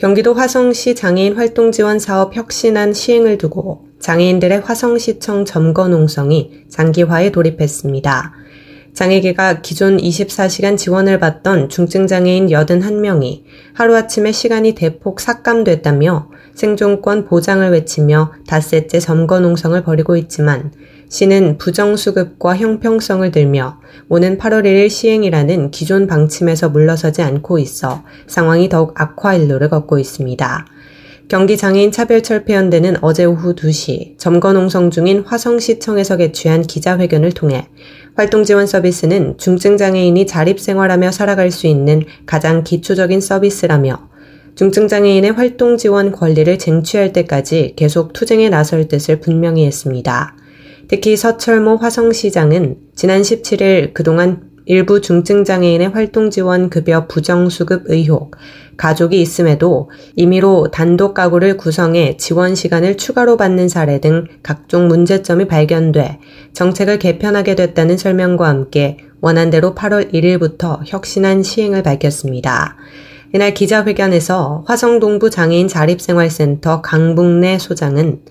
경기도 화성시 장애인 활동 지원 사업 혁신안 시행을 두고 장애인들의 화성시청 점거 농성이 장기화에 돌입했습니다. 장애계가 기존 24시간 지원을 받던 중증장애인 81명이 하루아침에 시간이 대폭 삭감됐다며 생존권 보장을 외치며 닷새째 점거 농성을 벌이고 있지만 시는 부정수급과 형평성을 들며 오는 8월 1일 시행이라는 기존 방침에서 물러서지 않고 있어 상황이 더욱 악화일로를 걷고 있습니다. 경기장애인 차별철폐연대는 어제 오후 2시 점거농성 중인 화성시청에서 개최한 기자회견을 통해 활동지원 서비스는 중증장애인이 자립생활하며 살아갈 수 있는 가장 기초적인 서비스라며 중증장애인의 활동지원 권리를 쟁취할 때까지 계속 투쟁에 나설 뜻을 분명히 했습니다. 특히 서철모 화성시장은 지난 17일 그동안 일부 중증장애인의 활동지원 급여 부정수급 의혹, 가족이 있음에도 임의로 단독 가구를 구성해 지원 시간을 추가로 받는 사례 등 각종 문제점이 발견돼 정책을 개편하게 됐다는 설명과 함께 원안대로 8월 1일부터 혁신한 시행을 밝혔습니다. 이날 기자회견에서 화성동부 장애인 자립생활센터 강북내 소장은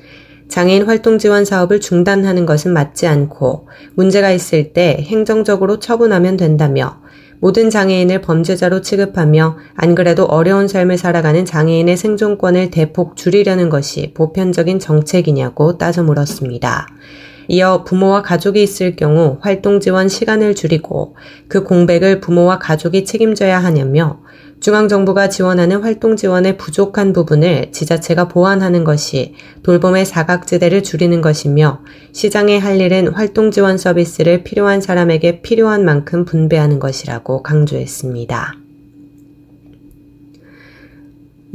장애인 활동 지원 사업을 중단하는 것은 맞지 않고 문제가 있을 때 행정적으로 처분하면 된다며 모든 장애인을 범죄자로 취급하며 안 그래도 어려운 삶을 살아가는 장애인의 생존권을 대폭 줄이려는 것이 보편적인 정책이냐고 따져 물었습니다. 이어 부모와 가족이 있을 경우 활동 지원 시간을 줄이고 그 공백을 부모와 가족이 책임져야 하냐며 중앙정부가 지원하는 활동 지원의 부족한 부분을 지자체가 보완하는 것이 돌봄의 사각지대를 줄이는 것이며 시장에 할 일은 활동 지원 서비스를 필요한 사람에게 필요한 만큼 분배하는 것이라고 강조했습니다.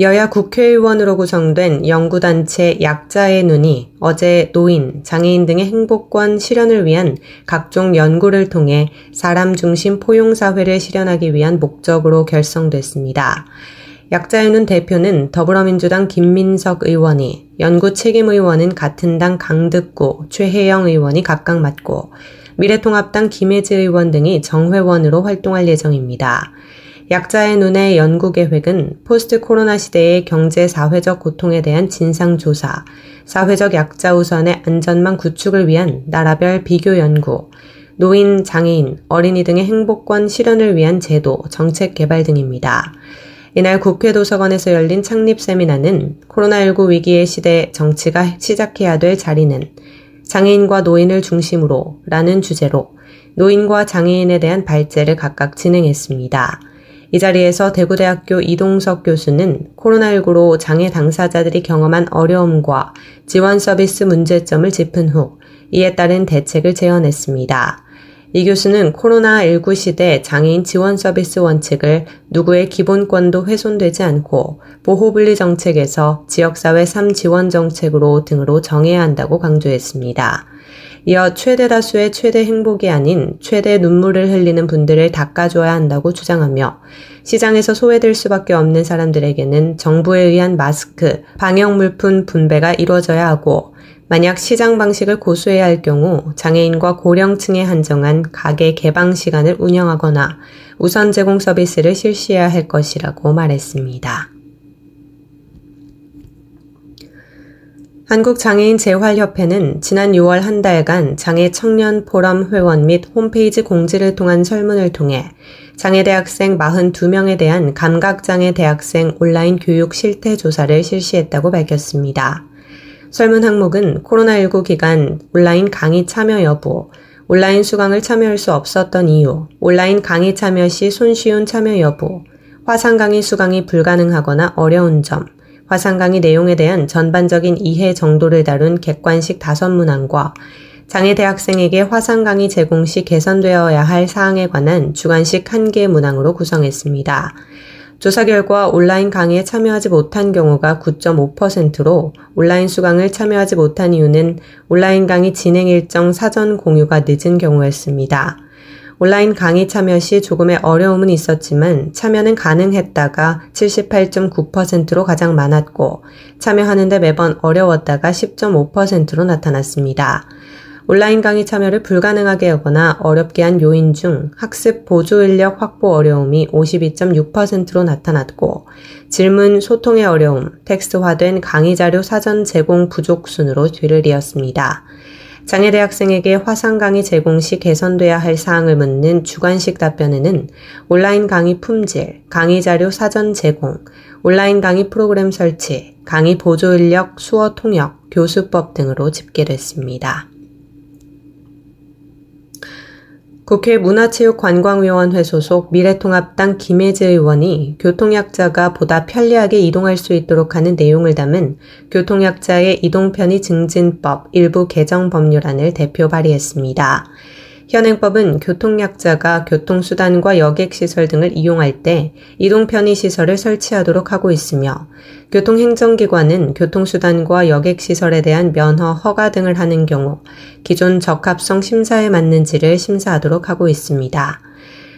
여야 국회의원으로 구성된 연구단체 약자의 눈이 어제 노인, 장애인 등의 행복권 실현을 위한 각종 연구를 통해 사람 중심 포용사회를 실현하기 위한 목적으로 결성됐습니다. 약자의 눈 대표는 더불어민주당 김민석 의원이, 연구 책임 의원은 같은 당 강득구, 최혜영 의원이 각각 맡고, 미래통합당 김혜지 의원 등이 정회원으로 활동할 예정입니다. 약자의 눈의 연구 계획은 포스트 코로나 시대의 경제 사회적 고통에 대한 진상 조사, 사회적 약자 우선의 안전망 구축을 위한 나라별 비교 연구, 노인, 장애인, 어린이 등의 행복권 실현을 위한 제도, 정책 개발 등입니다. 이날 국회 도서관에서 열린 창립 세미나는 코로나19 위기의 시대 정치가 시작해야 될 자리는 장애인과 노인을 중심으로 라는 주제로 노인과 장애인에 대한 발제를 각각 진행했습니다. 이 자리에서 대구대학교 이동석 교수는 코로나19로 장애 당사자들이 경험한 어려움과 지원 서비스 문제점을 짚은 후 이에 따른 대책을 제언했습니다. 이 교수는 코로나19 시대 장애인 지원 서비스 원칙을 누구의 기본권도 훼손되지 않고 보호분리 정책에서 지역사회 3지원 정책으로 등으로 정해야 한다고 강조했습니다. 이어 최대 다수의 최대 행복이 아닌 최대 눈물을 흘리는 분들을 닦아줘야 한다고 주장하며 시장에서 소외될 수밖에 없는 사람들에게는 정부에 의한 마스크, 방역 물품 분배가 이루어져야 하고 만약 시장 방식을 고수해야 할 경우 장애인과 고령층에 한정한 가게 개방 시간을 운영하거나 우선 제공 서비스를 실시해야 할 것이라고 말했습니다. 한국장애인 재활협회는 지난 6월 한 달간 장애 청년 포럼 회원 및 홈페이지 공지를 통한 설문을 통해 장애대학생 42명에 대한 감각장애 대학생 온라인 교육 실태 조사를 실시했다고 밝혔습니다. 설문 항목은 코로나19 기간 온라인 강의 참여 여부, 온라인 수강을 참여할 수 없었던 이유, 온라인 강의 참여 시 손쉬운 참여 여부, 화상 강의 수강이 불가능하거나 어려운 점, 화상 강의 내용에 대한 전반적인 이해 정도를 다룬 객관식 다섯 문항과 장애 대학생에게 화상 강의 제공 시 개선되어야 할 사항에 관한 주관식 한 개 문항으로 구성했습니다. 조사 결과 온라인 강의에 참여하지 못한 경우가 9.5%로 온라인 수강을 참여하지 못한 이유는 온라인 강의 진행 일정 사전 공유가 늦은 경우였습니다. 온라인 강의 참여 시 조금의 어려움은 있었지만 참여는 가능했다가 78.9%로 가장 많았고 참여하는데 매번 어려웠다가 10.5%로 나타났습니다. 온라인 강의 참여를 불가능하게 하거나 어렵게 한 요인 중 학습 보조 인력 확보 어려움이 52.6%로 나타났고 질문 소통의 어려움, 텍스트화된 강의 자료 사전 제공 부족 순으로 뒤를 이었습니다. 장애대 학생에게 화상 강의 제공 시 개선돼야 할 사항을 묻는 주관식 답변에는 온라인 강의 품질, 강의 자료 사전 제공, 온라인 강의 프로그램 설치, 강의 보조 인력, 수어 통역, 교수법 등으로 집계됐습니다. 국회 문화체육관광위원회 소속 미래통합당 김혜재 의원이 교통약자가 보다 편리하게 이동할 수 있도록 하는 내용을 담은 교통약자의 이동편의 증진법 일부 개정 법률안을 대표 발의했습니다. 현행법은 교통약자가 교통수단과 여객시설 등을 이용할 때 이동편의시설을 설치하도록 하고 있으며 교통행정기관은 교통수단과 여객시설에 대한 면허, 허가 등을 하는 경우 기존 적합성 심사에 맞는지를 심사하도록 하고 있습니다.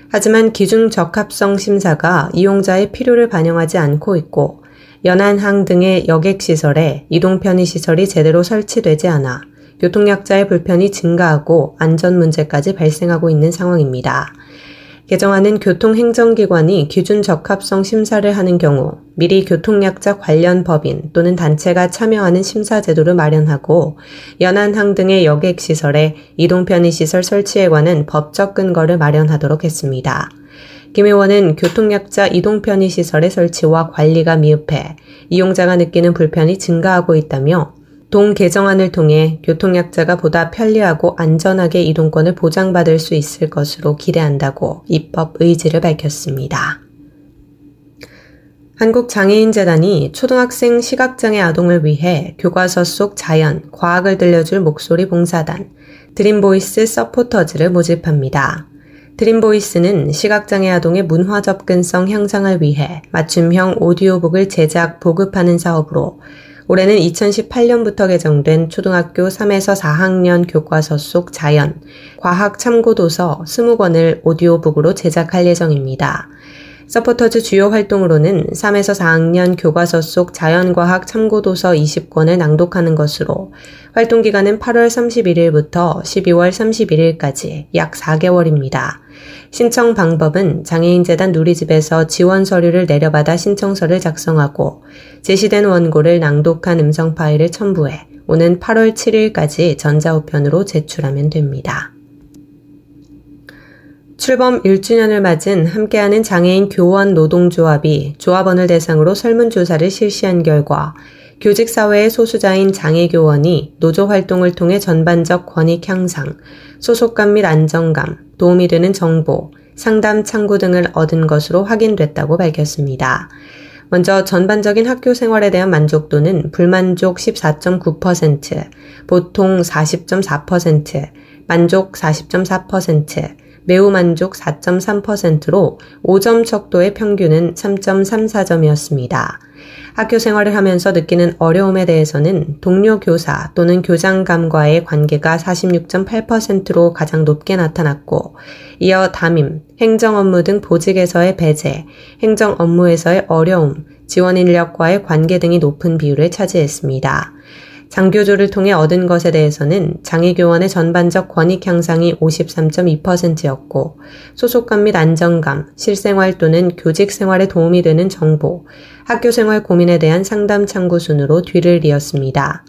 하지만 기준 적합성 심사가 이용자의 필요를 반영하지 않고 있고 연안항 등의 여객시설에 이동편의시설이 제대로 설치되지 않아 교통약자의 불편이 증가하고 안전 문제까지 발생하고 있는 상황입니다. 개정안은 교통행정기관이 기준 적합성 심사를 하는 경우 미리 교통약자 관련 법인 또는 단체가 참여하는 심사 제도를 마련하고 연안항 등의 여객시설에 이동편의시설 설치에 관한 법적 근거를 마련하도록 했습니다. 김 의원은 교통약자 이동편의시설의 설치와 관리가 미흡해 이용자가 느끼는 불편이 증가하고 있다며 동 개정안을 통해 교통약자가 보다 편리하고 안전하게 이동권을 보장받을 수 있을 것으로 기대한다고 입법 의지를 밝혔습니다. 한국장애인재단이 초등학생 시각장애 아동을 위해 교과서 속 자연, 과학을 들려줄 목소리 봉사단, 드림보이스 서포터즈를 모집합니다. 드림보이스는 시각장애 아동의 문화 접근성 향상을 위해 맞춤형 오디오북을 제작, 보급하는 사업으로 올해는 2018년부터 개정된 초등학교 3에서 4학년 교과서 속 자연, 과학 참고도서 20권을 오디오북으로 제작할 예정입니다. 서포터즈 주요 활동으로는 3에서 4학년 교과서 속 자연과학 참고도서 20권을 낭독하는 것으로 활동 기간은 8월 31일부터 12월 31일까지 약 4개월입니다. 신청 방법은 장애인재단 누리집에서 지원 서류를 내려받아 신청서를 작성하고 제시된 원고를 낭독한 음성 파일을 첨부해 오는 8월 7일까지 전자우편으로 제출하면 됩니다. 출범 1주년을 맞은 함께하는 장애인 교원 노동조합이 조합원을 대상으로 설문조사를 실시한 결과 교직 사회의 소수자인 장애 교원이 노조 활동을 통해 전반적 권익 향상, 소속감 및 안정감, 도움이 되는 정보, 상담 창구 등을 얻은 것으로 확인됐다고 밝혔습니다. 먼저 전반적인 학교 생활에 대한 만족도는 불만족 14.9%, 보통 40.4%, 만족 40.4%, 매우 만족 4.3%로 5점 척도의 평균은 3.34점이었습니다. 학교 생활을 하면서 느끼는 어려움에 대해서는 동료 교사 또는 교장감과의 관계가 46.8%로 가장 높게 나타났고, 이어 담임, 행정 업무 등 보직에서의 배제, 행정 업무에서의 어려움, 지원 인력과의 관계 등이 높은 비율을 차지했습니다. 장교조를 통해 얻은 것에 대해서는 장애교원의 전반적 권익 향상이 53.2%였고 소속감 및 안정감, 실생활 또는 교직 생활에 도움이 되는 정보, 학교 생활 고민에 대한 상담 창구 순으로 뒤를 이었습니다.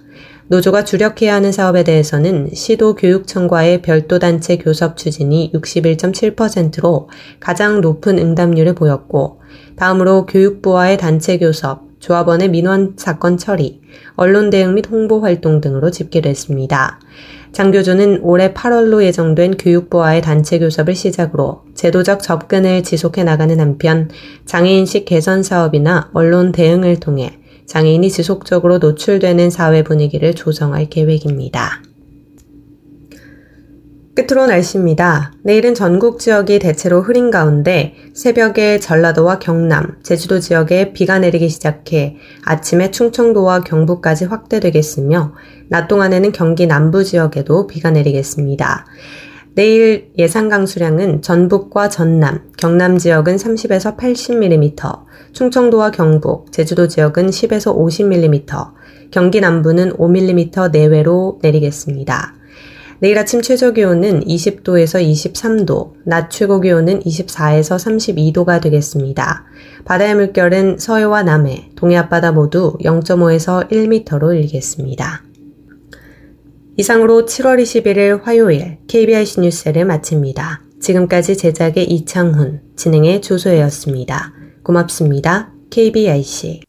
노조가 주력해야 하는 사업에 대해서는 시도 교육청과의 별도 단체 교섭 추진이 61.7%로 가장 높은 응답률을 보였고, 다음으로 교육부와의 단체 교섭, 조합원의 민원 사건 처리, 언론 대응 및 홍보 활동 등으로 집계됐습니다. 장교조는 올해 8월로 예정된 교육부와의 단체 교섭을 시작으로 제도적 접근을 지속해 나가는 한편 장애인식 개선 사업이나 언론 대응을 통해 장애인이 지속적으로 노출되는 사회 분위기를 조성할 계획입니다. 끝으로 날씨입니다. 내일은 전국 지역이 대체로 흐린 가운데 새벽에 전라도와 경남, 제주도 지역에 비가 내리기 시작해 아침에 충청도와 경북까지 확대되겠으며 낮 동안에는 경기 남부 지역에도 비가 내리겠습니다. 내일 예상 강수량은 전북과 전남, 경남 지역은 30에서 80mm, 충청도와 경북, 제주도 지역은 10에서 50mm, 경기 남부는 5mm 내외로 내리겠습니다. 내일 아침 최저 기온은 20도에서 23도, 낮 최고 기온은 24에서 32도가 되겠습니다. 바다의 물결은 서해와 남해, 동해 앞바다 모두 0.5에서 1m로 일겠습니다. 이상으로 7월 21일 화요일 KBIC 뉴스를 마칩니다. 지금까지 제작의 이창훈, 진행의 조소혜였습니다. 고맙습니다. KBIC